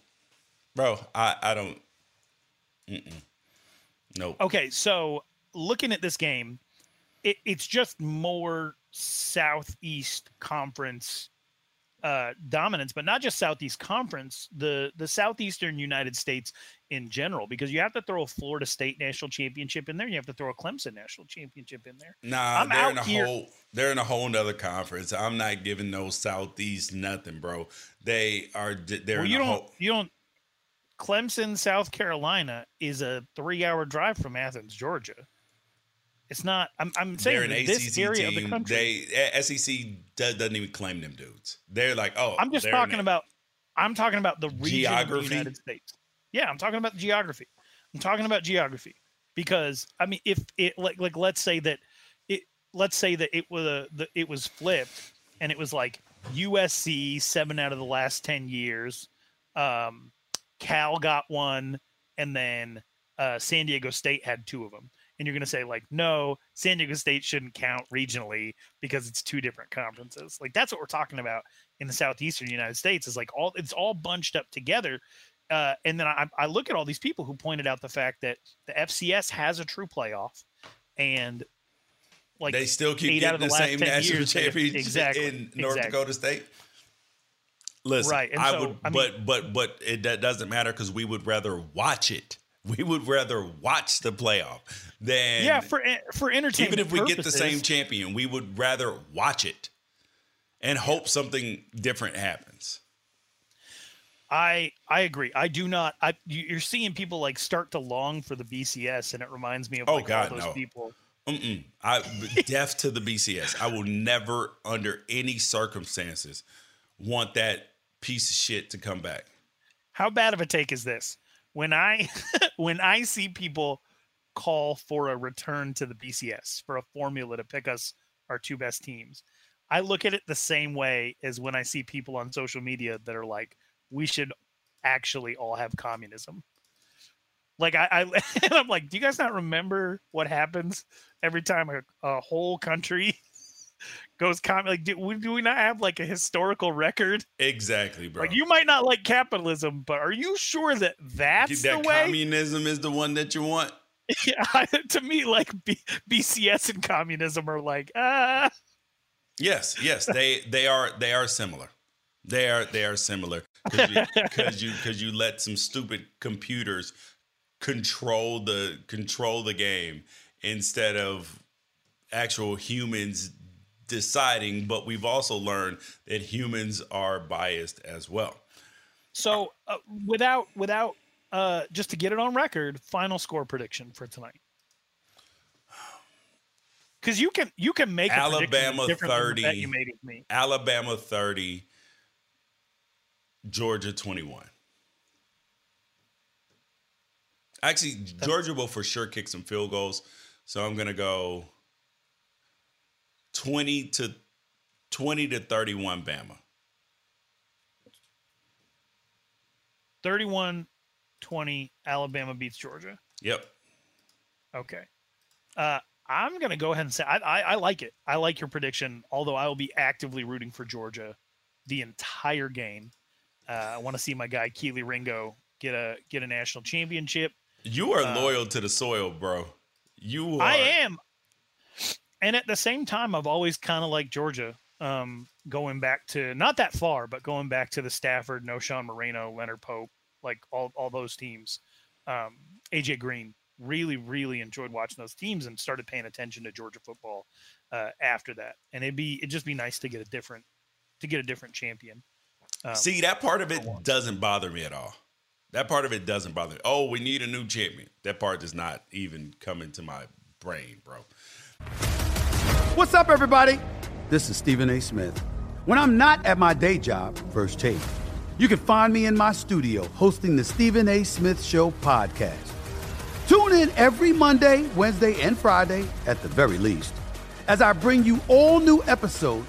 bro, I I don't. Mm-mm. Nope. Okay, so looking at this game, it, it's just more Southeast Conference uh, dominance, but not just Southeast Conference, the the Southeastern United States in general, because you have to throw a Florida State national championship in there, you have to throw a Clemson national championship in there. Nah, I'm they're in a out here- whole they're in a whole nother conference. I'm not giving no Southeast nothing, bro. They are they're Well, you don't whole you don't. Clemson, South Carolina is a three-hour drive from Athens, Georgia. It's not. I'm, I'm saying they're an ACC this area team. of the country. They SEC does, doesn't even claim them dudes. They're like, oh, I'm just talking about. I'm talking about the region of the United States. Yeah, I'm talking about geography. I'm talking about geography because I mean, if it like like let's say that it let's say that it was a the, it was flipped and it was like USC seven out of the last ten years, um, Cal got one, and then uh, San Diego State had two of them. And you're going to say like, no, San Diego State shouldn't count regionally because it's two different conferences. Like that's what we're talking about in the southeastern United States. Is like all it's all bunched up together. Uh, and then I, I look at all these people who pointed out the fact that the FCS has a true playoff, and like they still keep getting of the, the, same 10 national championship exactly, in North exactly. Dakota State. Listen, Right, and I so, would, I mean- but but but it that doesn't matter because we would rather watch it. We would rather watch the playoff than yeah for for entertainment. even if we get the same champion, we would rather watch it and hope something different happens. I I agree. I do not. I you- you're seeing people like start to long for the BCS, and it reminds me of Oh, like God, all those no. people. Mm-mm. I deaf to the BCS. I will never, under any circumstances, want that piece of shit to come back. How bad of a take is this? When I when I see people call for a return to the BCS for a formula to pick us our two best teams, I look at it the same way as when I see people on social media that are like, we should actually all have communism. Like I, I and I'm like, do you guys not remember what happens every time a, a whole country goes com? Like, do we, do we not have like a historical record? Exactly, bro. Like, you might not like capitalism, but are you sure that that's that the way? communism is the one that you want. yeah, to me, like B- BCS and communism are like, ah. Yes, yes, they they are they are similar. They are they are similar because you because you you let some stupid computers control the control the game instead of actual humans deciding, but we've also learned that humans are biased as well. So, uh, without without uh, just to get it on record, final score prediction for tonight. Because you can you can make Alabama thirty. you made me. Alabama thirty. Georgia twenty one. Actually, Georgia will for sure kick some field goals, so I'm gonna go twenty to twenty to thirty one. Bama. 31 20 Alabama beats Georgia. Yep. Okay. Uh, I'm going to go ahead and say I, I, I, like it. I like your prediction, although I will be actively rooting for Georgia the entire game. Uh, I want to see my guy Kelee Ringo get a get a national championship. You are uh, loyal to the soil, bro. You are. I am. And at the same time, I've always kind of liked Georgia. Um, going back to not that far, but going back to the Stafford, No. Sean Moreno, Leonard Pope, like all all those teams. Um, AJ Green really really enjoyed watching those teams and started paying attention to Georgia football uh, after that. And it'd be it'd just be nice to get a different to get a different champion. Um, See that part of it doesn't bother me at all. That part of it doesn't bother me. Oh, we need a new champion. That part does not even come into my brain, bro. What's up, everybody? This is Stephen A. Smith. When I'm not at my day job, First Take you can find me in my studio hosting the Stephen A. Smith Show podcast. Tune in every Monday, Wednesday, and Friday, at the very least, as I bring you all new episodes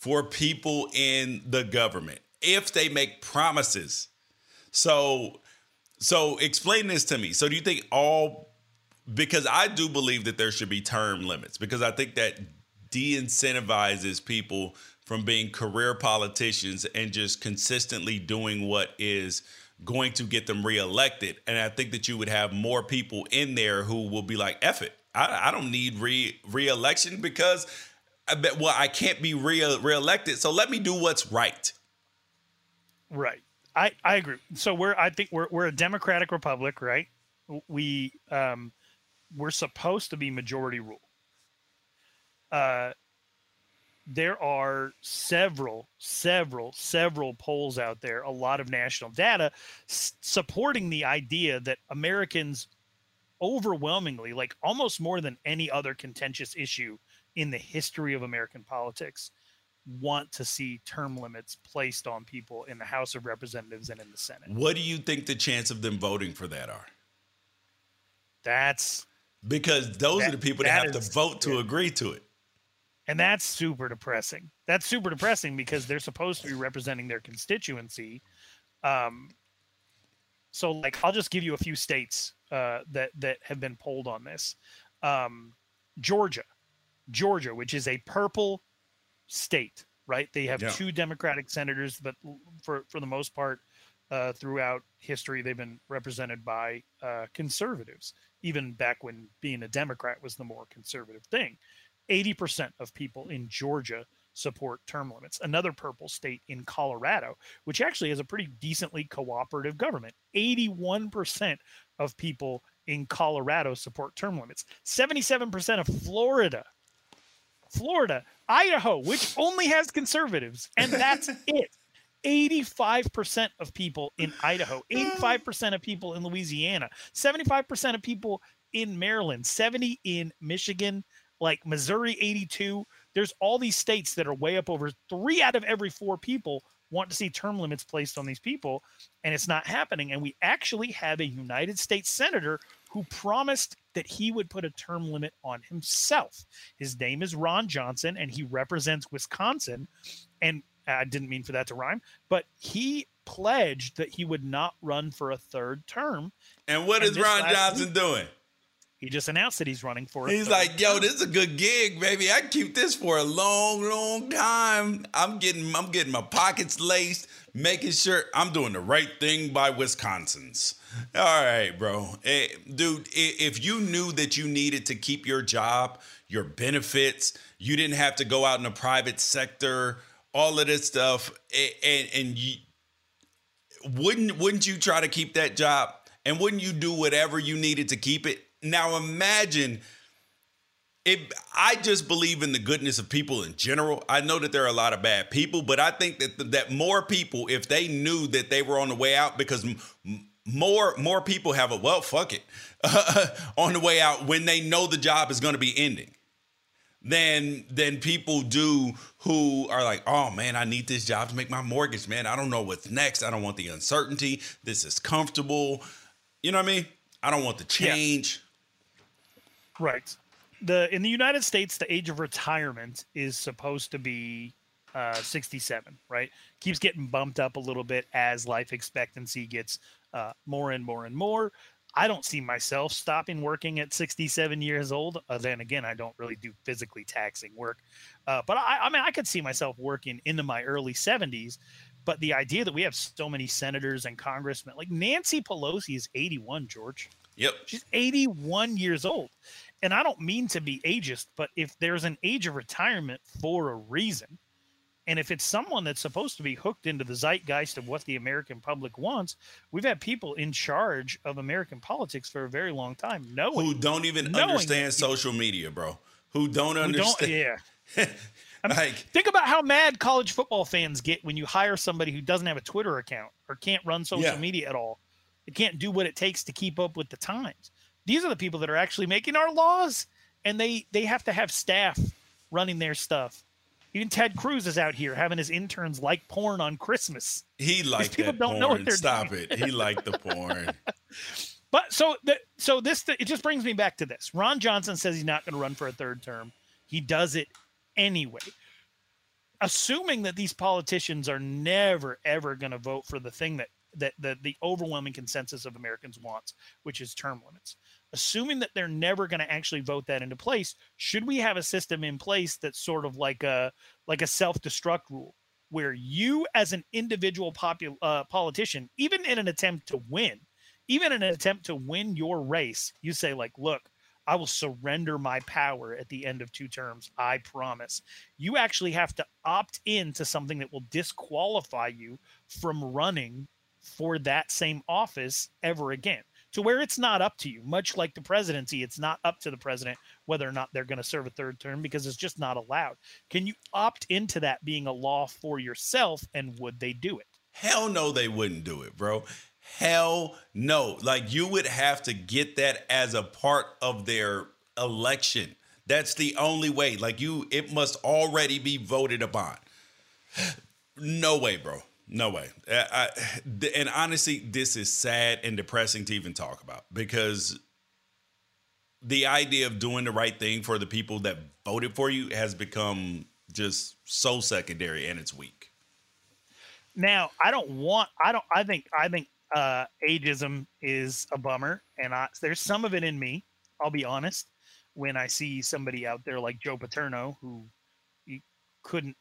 for people in the government if they make promises. So, so explain this to me. So, do you think all because I do believe that there should be term limits because I think that de-incentivizes people from being career politicians and just consistently doing what is going to get them reelected. And I think that you would have more people in there who will be like, "Eff it, I, I don't need re reelection because I well I can't be re reelected. So let me do what's right." Right. I I agree. So we're I think we're we're a democratic republic, right? We um we're supposed to be majority rule. Uh, there are several, several, several polls out there, a lot of national data s- supporting the idea that Americans overwhelmingly, like almost more than any other contentious issue in the history of American politics, want to see term limits placed on people in the House of Representatives and in the Senate. What do you think the chance of them voting for that are? That's because those that, are the people that, that have is, to vote to yeah. agree to it. And that's super depressing. That's super depressing because they're supposed to be representing their constituency. Um, so, like, I'll just give you a few states uh, that that have been polled on this. Um, Georgia, Georgia, which is a purple state, right? They have yeah. two Democratic senators, but for for the most part, uh, throughout history, they've been represented by uh, conservatives even back when being a Democrat was the more conservative thing. 80% of people in Georgia support term limits. Another purple state in Colorado, which actually has a pretty decently cooperative government. 81% of people in Colorado support term limits. 77% of Florida. Florida, Idaho, which only has conservatives, and that's it. 85% of people in Idaho, 85% of people in Louisiana, 75% of people in Maryland, 70 in Michigan, like Missouri 82. There's all these states that are way up over 3 out of every 4 people want to see term limits placed on these people and it's not happening and we actually have a United States senator who promised that he would put a term limit on himself. His name is Ron Johnson and he represents Wisconsin and uh, I didn't mean for that to rhyme, but he pledged that he would not run for a third term. And what and is Ron Johnson week, doing? He just announced that he's running for. It. He's like, "Yo, this is a good gig, baby. I keep this for a long, long time. I'm getting, I'm getting my pockets laced, making sure I'm doing the right thing by Wisconsins." All right, bro, hey, dude. If you knew that you needed to keep your job, your benefits, you didn't have to go out in the private sector all of this stuff, and and you wouldn't wouldn't you try to keep that job, and wouldn't you do whatever you needed to keep it? Now imagine. It, I just believe in the goodness of people in general. I know that there are a lot of bad people, but I think that that more people, if they knew that they were on the way out, because more more people have a well, fuck it, on the way out when they know the job is going to be ending than than people do who are like, oh man, I need this job to make my mortgage, man. I don't know what's next. I don't want the uncertainty. This is comfortable. You know what I mean? I don't want the change. Yeah. Right. The in the United States, the age of retirement is supposed to be uh, 67, right? Keeps getting bumped up a little bit as life expectancy gets uh, more and more and more. I don't see myself stopping working at 67 years old. Uh, then again, I don't really do physically taxing work. Uh, but I, I mean, I could see myself working into my early 70s. But the idea that we have so many senators and congressmen, like Nancy Pelosi is 81, George. Yep. She's 81 years old. And I don't mean to be ageist, but if there's an age of retirement for a reason, and if it's someone that's supposed to be hooked into the zeitgeist of what the American public wants, we've had people in charge of American politics for a very long time, knowing who don't even understand social media, bro. Who don't understand? Who don't, yeah. I mean, Like- think about how mad college football fans get when you hire somebody who doesn't have a Twitter account or can't run social Yeah. media at all. They can't do what it takes to keep up with the times. These are the people that are actually making our laws, and they they have to have staff running their stuff. Even Ted Cruz is out here having his interns like porn on Christmas. He liked people that don't porn. know what they're Stop doing. it. He liked the porn. But so the, so this it just brings me back to this. Ron Johnson says he's not going to run for a third term. He does it anyway. Assuming that these politicians are never ever going to vote for the thing that that the, the overwhelming consensus of Americans wants, which is term limits. Assuming that they're never going to actually vote that into place, should we have a system in place that's sort of like a like a self-destruct rule where you as an individual popu- uh, politician, even in an attempt to win, even in an attempt to win your race, you say like, look, I will surrender my power at the end of two terms. I promise. You actually have to opt in to something that will disqualify you from running for that same office ever again. To where it's not up to you, much like the presidency, it's not up to the president whether or not they're going to serve a third term because it's just not allowed. Can you opt into that being a law for yourself and would they do it? Hell no, they wouldn't do it, bro. Hell no. Like you would have to get that as a part of their election. That's the only way. Like you, it must already be voted upon. No way, bro. No way. I, I, and honestly, this is sad and depressing to even talk about because the idea of doing the right thing for the people that voted for you has become just so secondary and it's weak. Now, I don't want. I don't. I think. I think uh, ageism is a bummer, and I, there's some of it in me. I'll be honest. When I see somebody out there like Joe Paterno, who he couldn't,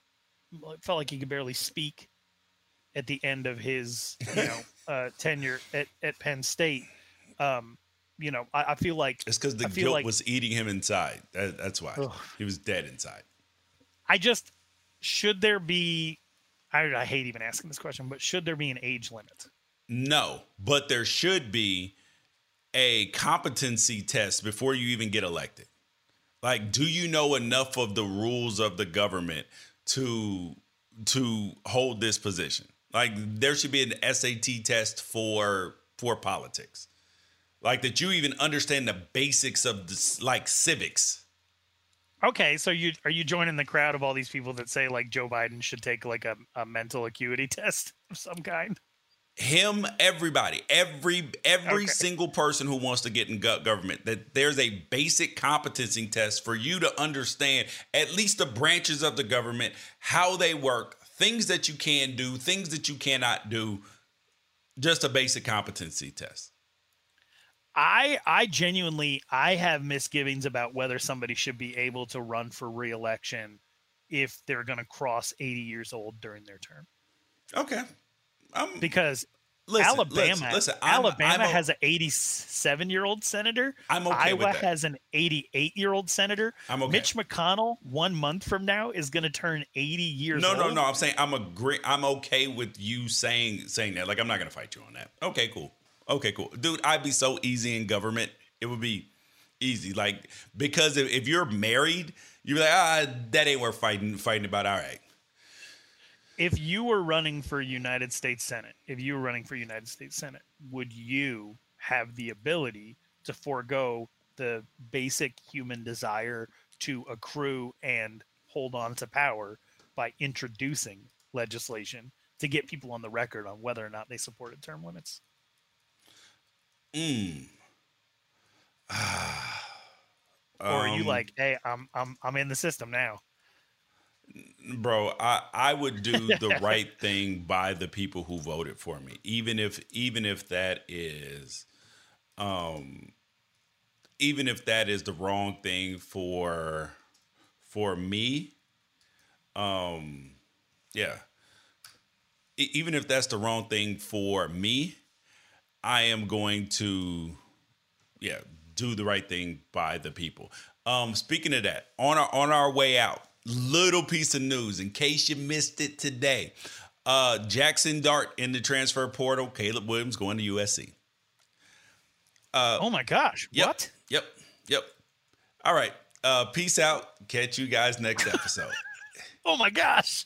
felt like he could barely speak at the end of his, you know, uh, tenure at, at Penn State. Um, you know, I, I feel like It's because the I feel guilt like- was eating him inside. That, that's why Ugh. he was dead inside. I just should there be. I, I hate even asking this question, but should there be an age limit? No, but there should be a competency test before you even get elected. Like, do you know enough of the rules of the government to to hold this position? Like, there should be an SAT test for for politics. Like that you even understand the basics of this, like civics. Okay, so you are you joining the crowd of all these people that say like Joe Biden should take like a, a mental acuity test of some kind? him everybody every every Okay. single person who wants to get in government that there's a basic competency test for you to understand at least the branches of the government how they work things that you can do things that you cannot do just a basic competency test I I genuinely I have misgivings about whether somebody should be able to run for reelection if they're going to cross 80 years old during their term. Okay. because listen, Alabama listen, listen, I'm- Alabama I'm a- has an 87 year old senator. I'm okay Iowa with that. Iowa has an 88 year old senator. I'm okay. Mitch McConnell, one month from now, is going to turn 80 years no old. no no i'm saying i'm agree i'm okay with you saying saying that like i'm not gonna fight you on that okay cool okay cool dude i'd be so easy in government it would be easy like because if, if you're married you're like ah that ain't worth fighting fighting about all right If you were running for United States Senate, if you were running for United States Senate, would you have the ability to forego the basic human desire to accrue and hold on to power by introducing legislation to get people on the record on whether or not they supported term limits? mm. or are you Um, like, hey, I'm I'm I'm in the system now? Bro i i would do the right thing by the people who voted for me even if even if that is um even if that is the wrong thing for for me um yeah. Even if that's the wrong thing for me i am going to yeah do the right thing by the people. Um speaking of that on our on our way out little piece of news in case you missed it today. Uh jackson dart in the transfer portal caleb williams going to usc uh oh my gosh yep, what? yep yep. All right uh peace out. Catch you guys next episode. Oh my gosh.